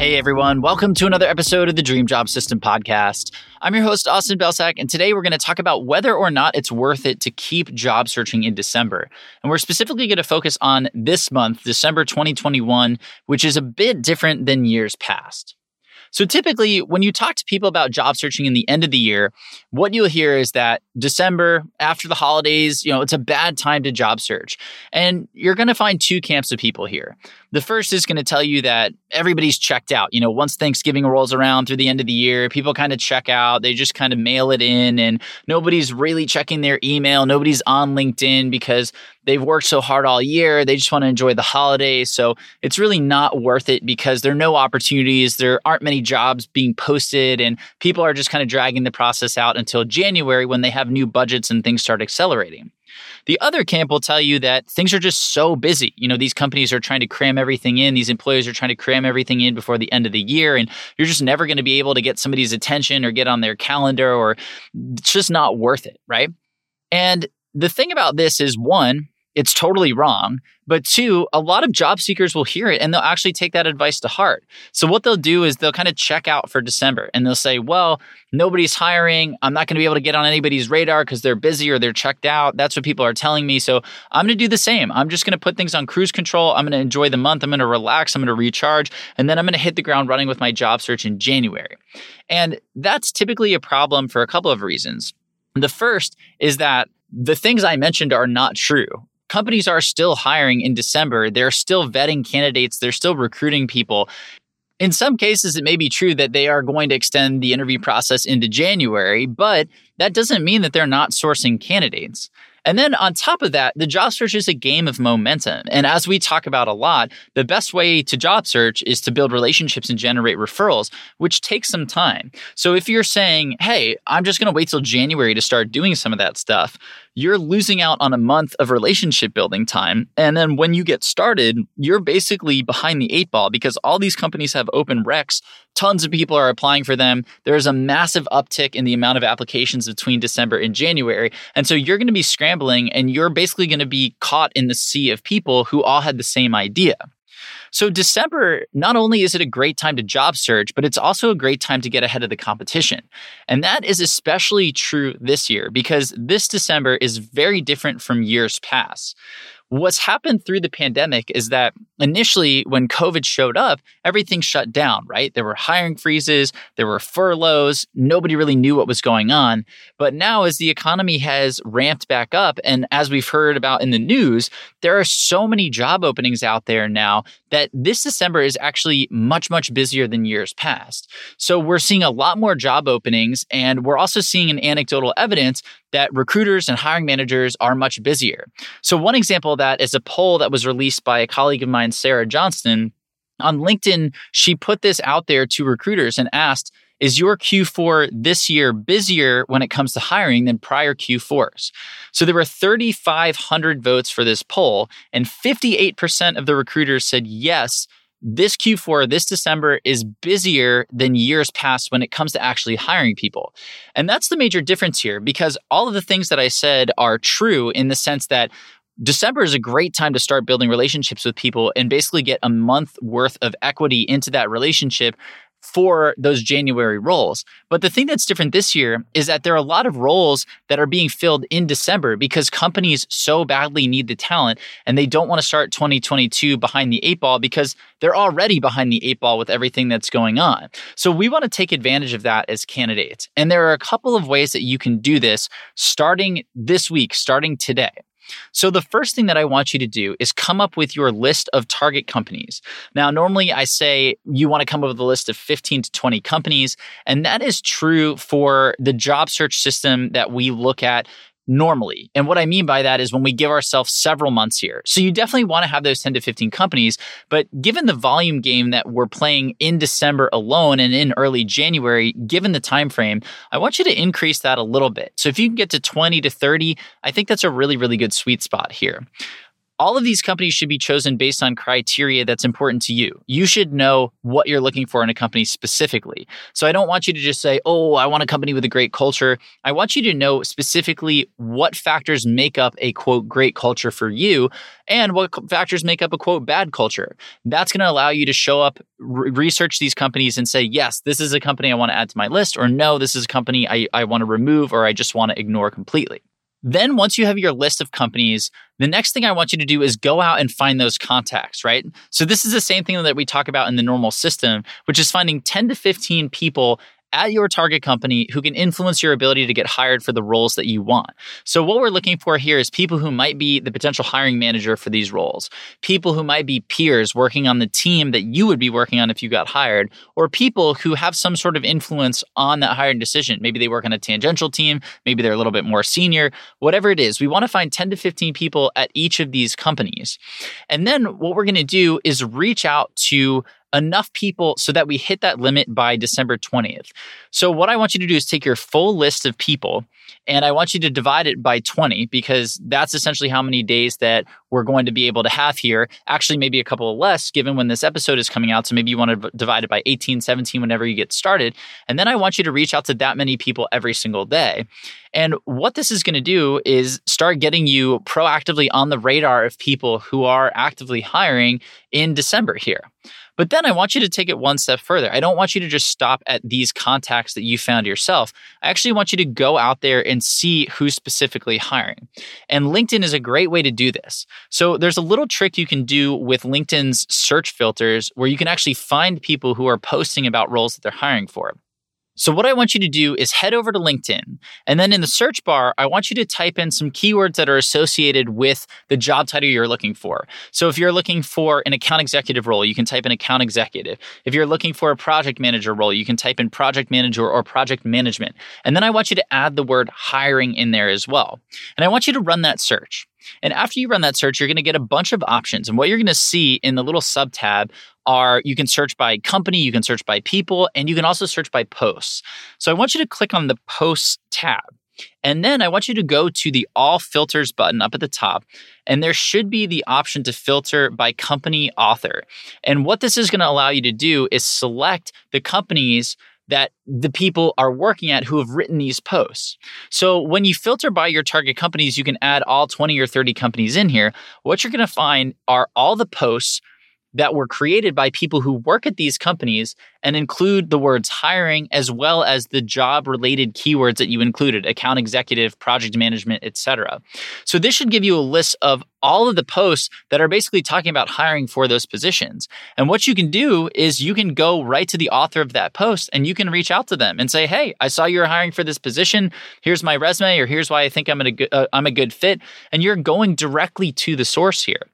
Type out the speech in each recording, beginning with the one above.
Hey everyone, welcome to another episode of the Dream Job System podcast. I'm your host, Austin Belcak, and today we're going to talk about whether or not it's worth it to keep job searching in December. And we're specifically going to focus on this month, December 2021, which is a bit different than years past. So typically, when you talk to people about job searching in the end of the year, what you'll hear is that December, after the holidays, you know, it's a bad time to job search. And you're going to find two camps of people here. The first is going to tell you that everybody's checked out. You know, once Thanksgiving rolls around through the end of the year, people kind of check out. They just kind of mail it in and nobody's really checking their email. Nobody's on LinkedIn because they've worked so hard all year. They just want to enjoy the holidays. So it's really not worth it because there are no opportunities. There aren't many jobs being posted and people are just kind of dragging the process out until January when they have new budgets and things start accelerating. The other camp will tell you that things are just so busy. You know, these companies are trying to cram everything in. These employers are trying to cram everything in before the end of the year. And you're just never going to be able to get somebody's attention or get on their calendar, or it's just not worth it. Right. And the thing about this is one, it's totally wrong. But two, a lot of job seekers will hear it and they'll actually take that advice to heart. So what they'll do is they'll kind of check out for December and they'll say, well, nobody's hiring. I'm not going to be able to get on anybody's radar because they're busy or they're checked out. That's what people are telling me. So I'm going to do the same. I'm just going to put things on cruise control. I'm going to enjoy the month. I'm going to relax. I'm going to recharge. And then I'm going to hit the ground running with my job search in January. And that's typically a problem for a couple of reasons. The first is that the things I mentioned are not true companies are still hiring in December. They're still vetting candidates. They're still recruiting people. In some cases, it may be true that they are going to extend the interview process into January, but that doesn't mean that they're not sourcing candidates. And then on top of that, the job search is a game of momentum. And as we talk about a lot, the best way to job search is to build relationships and generate referrals, which takes some time. So if you're saying, hey, I'm just going to wait till January to start doing some of that stuff, you're losing out on a month of relationship building time. And then when you get started, you're basically behind the eight ball because all these companies have open recs. Tons of people are applying for them. There's a massive uptick in the amount of applications between December and January. And so you're going to be scrambling and you're basically going to be caught in the sea of people who all had the same idea. So December, not only is it a great time to job search, but it's also a great time to get ahead of the competition. And that is especially true this year because this December is very different from years past. What's happened through the pandemic is that initially, when COVID showed up, everything shut down, right? There were hiring freezes, there were furloughs, nobody really knew what was going on. But now, as the economy has ramped back up, and as we've heard about in the news, there are so many job openings out there now that this December is actually much, much busier than years past. So we're seeing a lot more job openings, and we're also seeing an anecdotal evidence that recruiters and hiring managers are much busier. So, one example of that is a poll that was released by a colleague of mine, Sarah Johnston. On LinkedIn, she put this out there to recruiters and asked, is your Q4 this year busier when it comes to hiring than prior Q4s? So there were 3,500 votes for this poll, and 58% of the recruiters said yes, this Q4, this December is busier than years past when it comes to actually hiring people. And that's the major difference here because all of the things that I said are true in the sense that December is a great time to start building relationships with people and basically get a month worth of equity into that relationship for those January roles. But the thing that's different this year is that there are a lot of roles that are being filled in December because companies so badly need the talent and they don't want to start 2022 behind the eight ball because they're already behind the eight ball with everything that's going on. So we want to take advantage of that as candidates. And there are a couple of ways that you can do this starting this week, starting today. So, the first thing that I want you to do is come up with your list of target companies. Now, normally I say you want to come up with a list of 15 to 20 companies, and that is true for the job search system that we look at normally. And what I mean by that is when we give ourselves several months here. So you definitely want to have those 10 to 15 companies, but given the volume game that we're playing in December alone and in early January, given the time frame, I want you to increase that a little bit. So if you can get to 20 to 30, I think that's a really really good sweet spot here. All of these companies should be chosen based on criteria that's important to you. You should know what you're looking for in a company specifically. So I don't want you to just say, oh, I want a company with a great culture. I want you to know specifically what factors make up a quote great culture for you and what factors make up a quote bad culture. That's going to allow you to show up, re- research these companies and say, yes, this is a company I want to add to my list, or no, this is a company I, I want to remove or I just want to ignore completely. Then, once you have your list of companies, the next thing I want you to do is go out and find those contacts, right? So, this is the same thing that we talk about in the normal system, which is finding 10 to 15 people at your target company who can influence your ability to get hired for the roles that you want. So, what we're looking for here is people who might be the potential hiring manager for these roles, people who might be peers working on the team that you would be working on if you got hired, or people who have some sort of influence on that hiring decision. Maybe they work on a tangential team, maybe they're a little bit more senior, whatever it is. We want to find 10 to 15 people at each of these companies. And then what we're going to do is reach out to enough people so that we hit that limit by December 20th. So, what I want you to do is take your full list of people and I want you to divide it by 20 because that's essentially how many days that we're going to be able to have here. Actually, maybe a couple of less given when this episode is coming out. So, maybe you want to divide it by 18, 17 whenever you get started. And then I want you to reach out to that many people every single day. And what this is going to do is start getting you proactively on the radar of people who are actively hiring in December here. But then I want you to take it one step further. I don't want you to just stop at these contacts that you found yourself. I actually want you to go out there and see who's specifically hiring. And LinkedIn is a great way to do this. So there's a little trick you can do with LinkedIn's search filters where you can actually find people who are posting about roles that they're hiring for. So, what I want you to do is head over to LinkedIn. And then in the search bar, I want you to type in some keywords that are associated with the job title you're looking for. So, if you're looking for an account executive role, you can type in account executive. If you're looking for a project manager role, you can type in project manager or project management. And then I want you to add the word hiring in there as well. And I want you to run that search. And after you run that search, you're going to get a bunch of options. And what you're going to see in the little sub tab are you can search by company, you can search by people, and you can also search by posts. So I want you to click on the posts tab. And then I want you to go to the all filters button up at the top. And there should be the option to filter by company author. And what this is going to allow you to do is select the companies that the people are working at who have written these posts. So when you filter by your target companies, you can add all 20 or 30 companies in here. What you're going to find are all the posts that were created by people who work at these companies and include the words hiring as well as the job related keywords that you included account executive project management etc so this should give you a list of all of the posts that are basically talking about hiring for those positions. And what you can do is you can go right to the author of that post and you can reach out to them and say hey i saw you're hiring for this position. Here's my resume or here's why i think i'm a good, uh, i'm a good fit. And you're going directly to the source here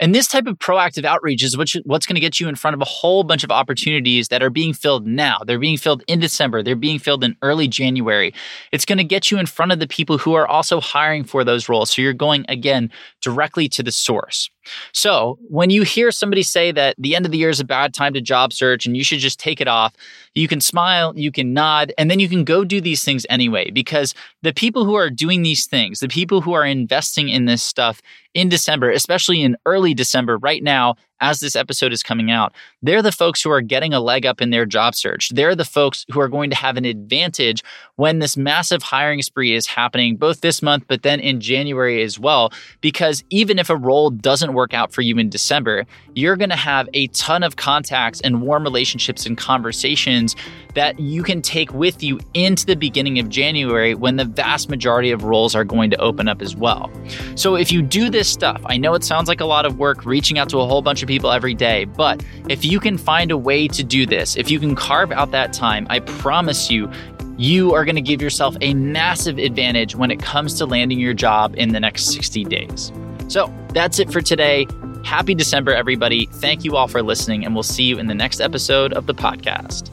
and this type of proactive outreach is what's going to get you in front of a whole bunch of opportunities that are being filled now. They're being filled in December. They're being filled in early January. It's going to get you in front of the people who are also hiring for those roles. So you're going again directly to the source. So when you hear somebody say that the end of the year is a bad time to job search and you should just take it off, you can smile, you can nod, and then you can go do these things anyway. Because the people who are doing these things, the people who are investing in this stuff in December, especially in early December right now, as this episode is coming out, they're the folks who are getting a leg up in their job search. They're the folks who are going to have an advantage when this massive hiring spree is happening, both this month, but then in January as well. Because even if a role doesn't work out for you in December, you're going to have a ton of contacts and warm relationships and conversations that you can take with you into the beginning of January when the vast majority of roles are going to open up as well. So if you do this stuff, I know it sounds like a lot of work reaching out to a whole bunch of people every day, but if you can find a way to do this, if you can carve out that time, I promise you, you are going to give yourself a massive advantage when it comes to landing your job in the next 60 days. So that's it for today. Happy December, everybody. Thank you all for listening, and we'll see you in the next episode of the podcast.